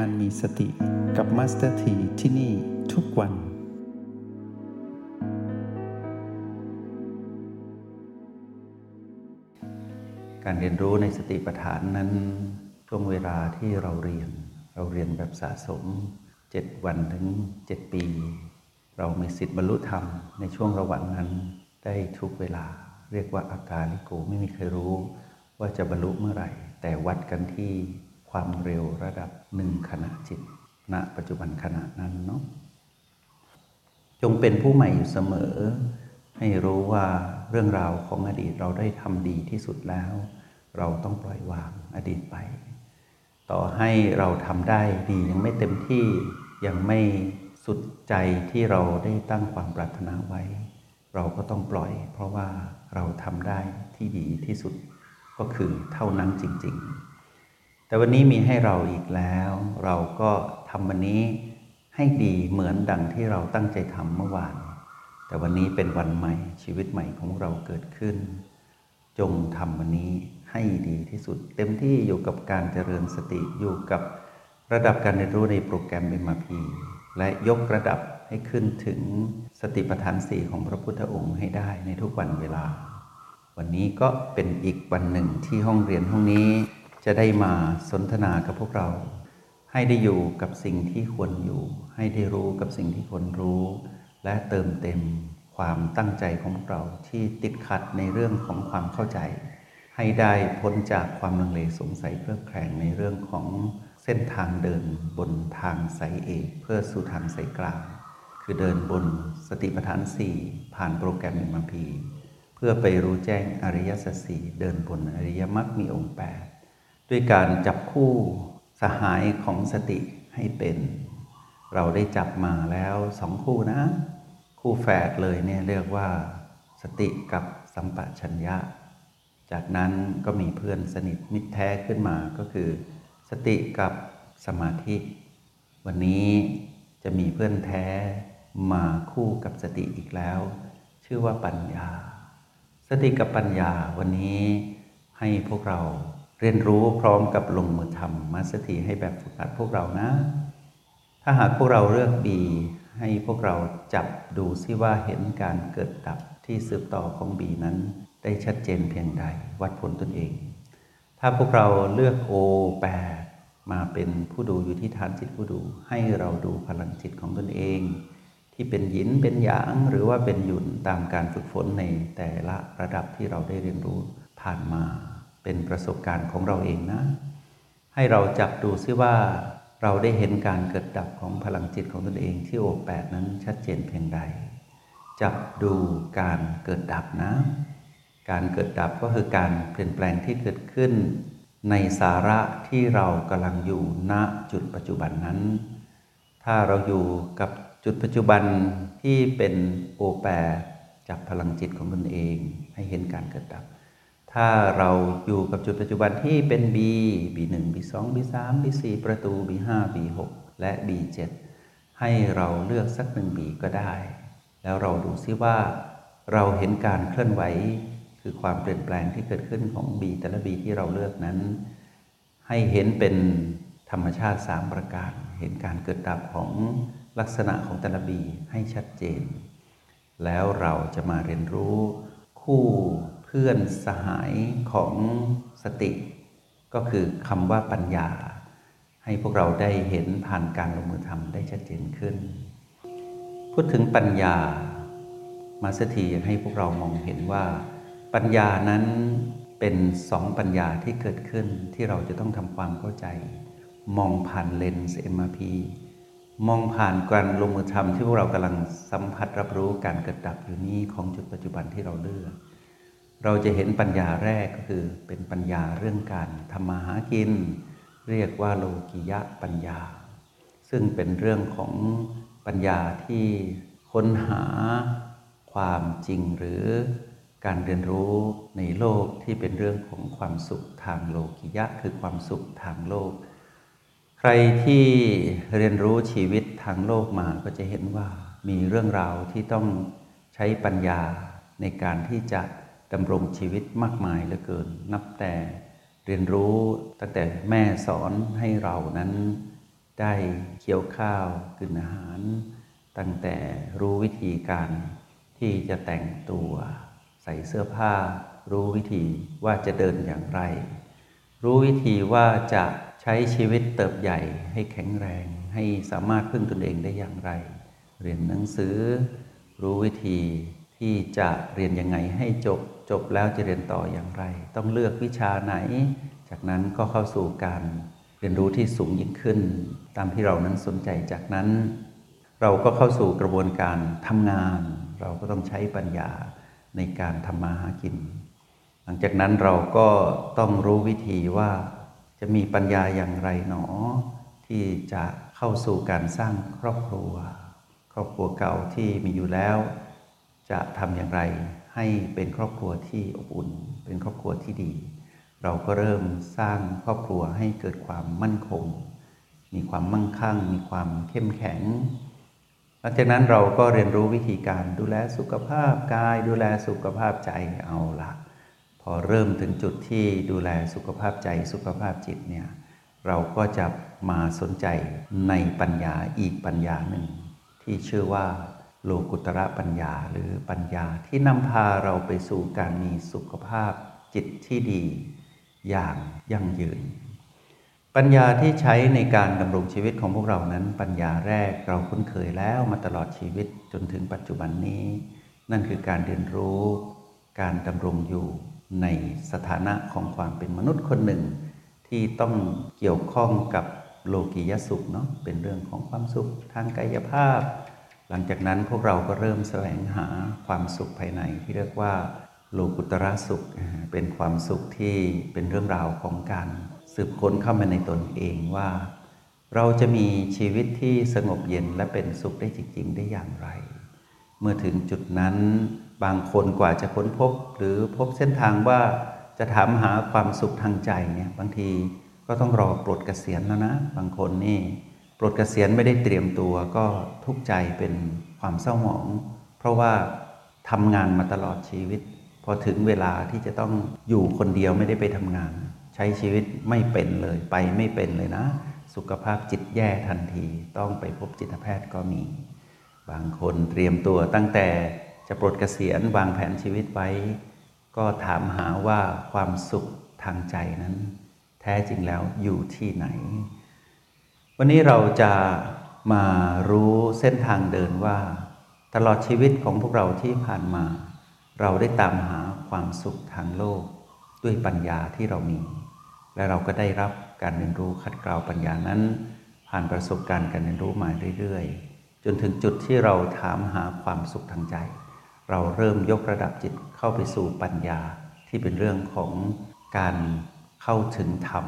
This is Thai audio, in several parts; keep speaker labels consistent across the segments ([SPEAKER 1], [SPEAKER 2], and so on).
[SPEAKER 1] การมีสติกับมาสเตอร์ทีที่นี่ทุกวัน
[SPEAKER 2] การเรียนรู้ในสติปัฏฐานนั้น ช่วงเวลาที่เราเรียน เราเรียนแบบสะสม 7 วันถึง 7 ปี เรามีสิทธิ์บรรลุธรรมในช่วงระหว่างนั้นได้ทุกเวลา เรียกว่าอาการลิโกไม่มีใครรู้ ว่าจะบรรลุเมื่อไหร่ แต่วัดกันที่ ความเร็วระดับหนึ่งขณะจิต ณ ปัจจุบันขณะนั้นเนาะจงเป็นผู้ใหม่อยู่เสมอ ให้รู้ว่าเรื่องราวของอดีตเราได้ทำดีที่สุดแล้ว เราต้องปล่อยวางอดีตไป ต่อให้เราทำได้ดียังไม่เต็มที่ยังไม่สุดใจที่เราได้ตั้งความปรารถนาไว้ เราก็ต้องปล่อย เพราะว่าเราทำได้ที่ดีที่สุดก็คือเท่านั้นจริง ๆ แต่วันนี้มีให้เราอีกแล้ว เราก็ทำวันนี้ให้ดีเหมือนดังที่เราตั้งใจทำเมื่อวาน แต่วันนี้เป็นวันใหม่ชีวิตใหม่ของเราเกิดขึ้น จงทำวันนี้ให้ดีที่สุด เต็มที่อยู่กับการเจริญสติอยู่กับระดับการเรียนรู้ในโปรแกรม MRP และยกระดับให้ขึ้นถึงสติปัฏฐานสี่ของพระพุทธองค์ให้ได้ในทุกวันเวลา วันนี้ก็เป็นอีกวันหนึ่งที่ห้องเรียนห้องนี้ จะได้มาสนทนากับพวกเรา ให้ได้อยู่กับสิ่งที่ควรอยู่ ให้ได้รู้กับสิ่งที่ควรรู้ และเติมเต็มความตั้งใจของพวกเราที่ติดขัดในเรื่องของความเข้าใจ ให้ได้พ้นจากความลังเลสงสัยเครือแคลงในเรื่องของเส้นทางเดินบนทางสายเอกเพื่อสู่ทางสายกลาง คือเดินบนสติปัฏฐานสี่ผ่านโปรแกรม m พีเพื่อไปรู้แจ้งอริยสัจสี่เดินบนอริยมรรคมีองค์แป ด้วยการจับคู่สหายของสติให้เป็น เราได้จับมาแล้วสองคู่นะ คู่แฝดเลยเนี่ยเรียกว่า สติกับสัมปชัญญะ จากนั้นก็มีเพื่อนสนิทมิตรแท้ขึ้นมาก็คือ สติกับสมาธิ วันนี้จะมีเพื่อนแท้มาคู่กับสติอีกแล้ว ชื่อว่าปัญญา สติกับปัญญาวันนี้ให้พวกเรา เรียนรู้พร้อมกับลงมือทำมาสถีให้แบบฝึกหัดพวกเรานะ ถ้าหากพวกเราเลือกบีให้พวกเราจับดูซิว่าเห็นการเกิดดับที่สืบต่อของบีนั้น ได้ชัดเจนเพียงใดวัดผลตนเอง ถ้าพวกเราเลือกโอแปมาเป็นผู้ดูอยู่ที่ฐานจิตผู้ดู ให้เราดูพลังจิตของตนเอง ที่เป็นหยินเป็นหยางหรือว่าเป็นหยุนตามการฝึกฝนในแต่ละระดับที่เราได้เรียนรู้ผ่านมา เป็นประสบการณ์ของเราเองนะ ให้เราจับดูซิว่าเราได้เห็นการเกิดดับของพลังจิตของตนเองที่โอแปดนั้นชัดเจนเพียงใด จับดูการเกิดดับนะ การเกิดดับก็คือการเปลี่ยนแปลงที่เกิดขึ้น ในสาระที่เรากำลังอยู่ณจุดปัจจุบันนั้น ถ้าเราอยู่กับจุดปัจจุบันที่เป็นโอแปจับพลังจิตของตนเองให้เห็นการเกิดดับ ถ้าเราอยู่กับจุดปัจจุบันที่เป็น B B1 B2 B3 B4 ประตู B5 B6 และ B7 ให้เราเลือกสักหนึ่ง B ก็ได้ แล้วเราดูซิว่า เราเห็นการเคลื่อนไหว คือความเปลี่ยนแปลงที่เกิดขึ้นของ B แต่ละ B ที่เราเลือกนั้น ให้เห็นเป็นธรรมชาติ 3 ประการ เห็นการเกิดดับของลักษณะของแต่ละ B ให้ชัดเจน แล้วเราจะมาเรียนรู้คู่ พื่อนสหายของสติ ก็คือคำว่าปัญญา ให้พวกเราได้เห็นผ่านการลงมือทำได้ชัดเจนขึ้น พูดถึงปัญญา มาสถียังให้พวกเรามองเห็นว่า ปัญญานั้นเป็นสองปัญญาที่เกิดขึ้นที่เราจะต้องทำความเข้าใจ มองผ่านเลนส์ MRP มองผ่านการลงมือทำที่พวกเรากำลังสัมผัสรับรู้การเกิดดับอยู่นี้ของจุดปัจจุบันที่เราเลือก เราจะเห็นปัญญาแรกก็คือเป็นปัญญาเรื่องการทำมาหากิน เรียกว่าโลกิยะปัญญา ซึ่งเป็นเรื่องของปัญญาที่ค้นหาความจริงหรือการเรียนรู้ในโลกที่เป็นเรื่องของความสุขทางโลกิยะ คือความสุขทางโลก ใครที่เรียนรู้ชีวิตทางโลกมาก็จะเห็นว่ามีเรื่องราวที่ต้องใช้ปัญญาในการที่จะ ดำรงชีวิตมากมายเหลือเกิน นับแต่เรียนรู้ตั้งแต่แม่สอนให้เรานั้น ได้เคี้ยวข้าวกินอาหาร ตั้งแต่รู้วิธีการที่จะแต่งตัว ใส่เสื้อผ้า รู้วิธีว่าจะเดินอย่างไร รู้วิธีว่าจะใช้ชีวิตเติบใหญ่ให้แข็งแรง ให้สามารถพึ่งตนเองได้อย่างไร เรียนหนังสือ รู้วิธีที่จะเรียนยังไงให้จบ จบแล้วจะเรียนต่ออย่างไร ต้องเลือกวิชาไหน จากนั้นก็เข้าสู่การเรียนรู้ที่สูงยิ่งขึ้น ตามที่เรานั้นสนใจจากนั้น เราก็เข้าสู่กระบวนการทำงาน เราก็ต้องใช้ปัญญาในการทำมาหากิน หลังจากนั้นเราก็ต้องรู้วิธีว่าจะมีปัญญาอย่างไรหนอ ที่จะเข้าสู่การสร้างครอบครัว ครอบครัวเก่าที่มีอยู่แล้ว จะทำอย่างไร ให้เป็นครอบครัวที่อบอุ่น เป็นครอบครัวที่ดี เราก็เริ่มสร้างครอบครัวให้เกิดความมั่นคง มีความมั่งคั่ง มีความเข้มแข็ง หลังจากนั้นเราก็เรียนรู้วิธีการดูแลสุขภาพกาย ดูแลสุขภาพใจเอาละพอเริ่มถึงจุดที่ดูแลสุขภาพใจสุขภาพจิตเนี่ยเราก็จะมาสนใจในปัญญาอีกปัญญาหนึ่ง ที่ชื่อว่า โลกุตระปัญญาหรือปัญญาที่นำพาเราไปสู่การมีสุขภาพจิตที่ดี อย่างยั่งยืน ปัญญาที่ใช้ในการดำรงชีวิตของพวกเรานั้น ปัญญาแรกเราคุ้นเคยแล้วมาตลอดชีวิตจนถึงปัจจุบันนี้ นั่นคือการเรียนรู้ การดำรงอยู่ในสถานะของความเป็นมนุษย์คนหนึ่ง ที่ต้องเกี่ยวข้องกับโลกียสุขเนาะเป็นเรื่องของความสุขทางกายภาพ หลังจากนั้นพวกเราก็เริ่มแสวงหาความสุขภายในที่เรียกว่าโลกุตระสุข เป็นความสุขที่เป็นเรื่องราวของการสืบค้นเข้ามาในตนเองว่า เราจะมีชีวิตที่สงบเย็นและเป็นสุขได้จริง ๆ ได้อย่างไร เมื่อถึงจุดนั้นบางคนกว่าจะค้นพบ หรือพบเส้นทางว่าจะถามหาความสุขทางใจเนี่ยบางทีก็ต้องรอปลดเกษียณแล้วนะ บางคนนี่ ปลดเกษียณไม่ได้เตรียมตัวก็ทุกข์ใจเป็นความเศร้าหมอง เพราะว่าทำงานมาตลอดชีวิต พอถึงเวลาที่จะต้องอยู่คนเดียวไม่ได้ไปทำงาน ใช้ชีวิตไม่เป็นเลยไปไม่เป็นเลยนะ สุขภาพจิตแย่ทันทีต้องไปพบจิตแพทย์ก็มี บางคนเตรียมตัวตั้งแต่จะปลดเกษียณวางแผนชีวิตไว้ ก็ถามหาว่าความสุขทางใจนั้น แท้จริงแล้วอยู่ที่ไหน วันนี้เราจะมารู้เส้นทางเดินว่า ตลอดชีวิตของพวกเราที่ผ่านมา เราได้ตามหาความสุขทางโลก ด้วยปัญญาที่เรามี และเราก็ได้รับการเรียนรู้คัดกราวปัญญานั้น ผ่านประสบการณ์การเรียนรู้มาเรื่อยๆ จนถึงจุดที่เราถามหาความสุขทางใจ เราเริ่มยกระดับจิตเข้าไปสู่ปัญญาที่เป็นเรื่องของการเข้าถึงธรรม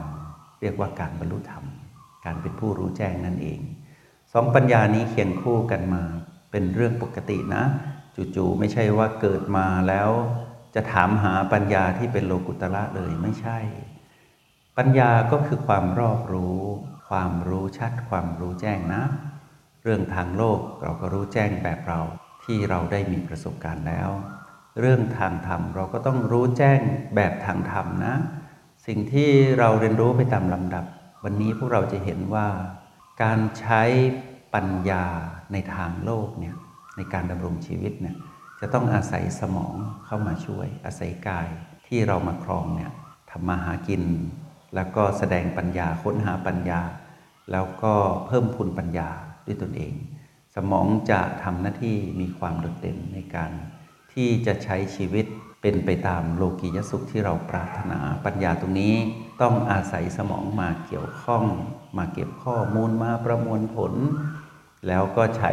[SPEAKER 2] เรียกว่าการบรรลุธรรม การเป็นผู้รู้แจ้งนั่นเองสองปัญญานี้เคียงคู่กันมาเป็นเรื่องปกตินะ จู่ๆไม่ใช่ว่าเกิดมาแล้วจะถามหาปัญญาที่เป็นโลกุตระเลยไม่ใช่ ปัญญาก็คือความรอบรู้ ความรู้ชัด ความรู้แจ้งนะ เรื่องทางโลกเราก็รู้แจ้งแบบเราที่เราได้มีประสบการณ์แล้ว เรื่องทางธรรมเราก็ต้องรู้แจ้งแบบทางธรรมนะ สิ่งที่เราเรียนรู้ไปตามลำดับ วันนี้พวกเราจะเห็นว่า การใช้ปัญญาในทางโลกเนี่ยในการดำรงชีวิตเนี่ยจะต้องอาศัยสมองเข้ามาช่วย อาศัยกายที่เรามาครองเนี่ยทำมาหากิน แล้วก็แสดงปัญญาค้นหาปัญญา แล้วก็เพิ่มพูนปัญญาด้วยตนเอง สมองจะทำหน้าที่มีความโดดเด่นในการที่จะใช้ชีวิต เป็นไปตามโลกียสุขที่เราปรารถนาปัญญาตรงนี้ต้องอาศัยสมองมาเกี่ยวข้อง มาเก็บข้อมูลมาประมวลผล แล้วก็ใช้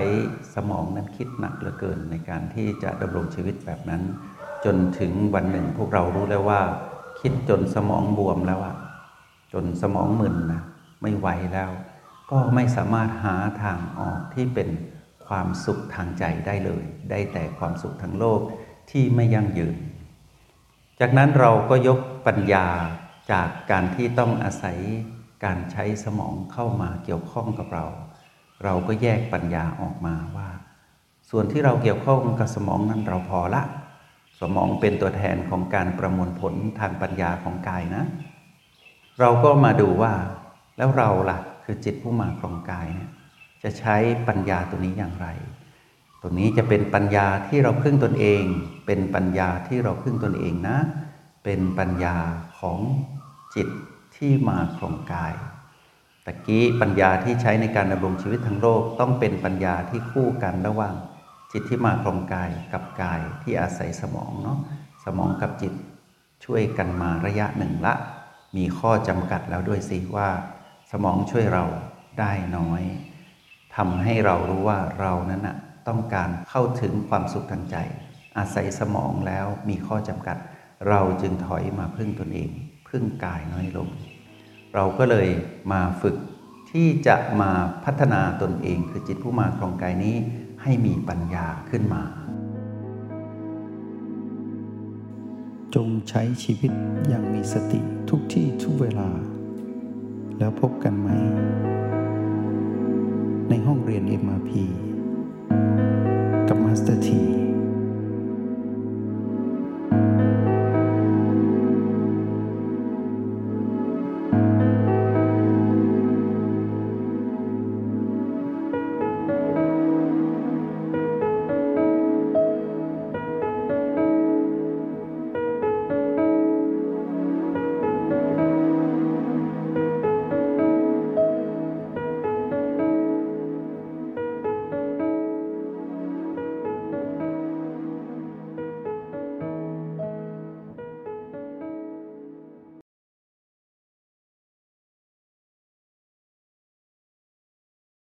[SPEAKER 2] สมองนั้นคิดหนักเหลือเกินในการที่จะดำรงชีวิตแบบนั้น จนถึงวันหนึ่งพวกเรารู้แล้วว่า คิดจนสมองบวมแล้วอะจนสมองมึนนะไม่ไหวแล้ว ก็ไม่สามารถหาทางออกที่เป็นความสุขทางใจได้เลย ได้แต่ความสุขทางโลกที่ไม่ยั่งยืน จากนั้นเราก็ยกปัญญาจากการที่ต้องอาศัยการใช้สมองเข้ามาเกี่ยวข้องกับเรา เราก็แยกปัญญาออกมาว่า ส่วนที่เราเกี่ยวข้องกับสมองนั้นเราพอละ สมองเป็นตัวแทนของการประมวลผลทางปัญญาของกายนะ เราก็มาดูว่า แล้วเราล่ะคือจิตผู้มาครองกายเนี่ยจะใช้ปัญญาตัวนี้อย่างไร ตัวนี้จะเป็นปัญญาที่เราพึ่งตนเอง เป็นปัญญาที่เราพึ่งตนเองนะ เป็นปัญญาของจิตที่มาครองกายตะกี้ปัญญาที่ใช้ในการดำรงชีวิตทั้งโลกต้องเป็นปัญญาที่คู่กันระหว่างจิตที่มาครองกายกับกายที่อาศัยสมองเนาะสมองกับจิตช่วยกันมาระยะหนึ่งละ มีข้อจำกัดแล้วด้วยสิว่า สมองช่วยเราได้น้อยทำให้เรารู้ว่าเรานั้นนะ ต้องการเข้าถึงความสุขทางใจ อาศัยสมองแล้วมีข้อจำกัด เราจึงถอยมาพึ่งตนเอง พึ่งกายน้อยลง เราก็เลยมาฝึกที่จะมาพัฒนาตนเอง คือจิตผู้มาครองกายนี้ให้มีปัญญาขึ้นมา
[SPEAKER 1] จงใช้ชีวิตอย่างมีสติทุกที่ทุกเวลา แล้วพบกันไหม ในห้องเรียน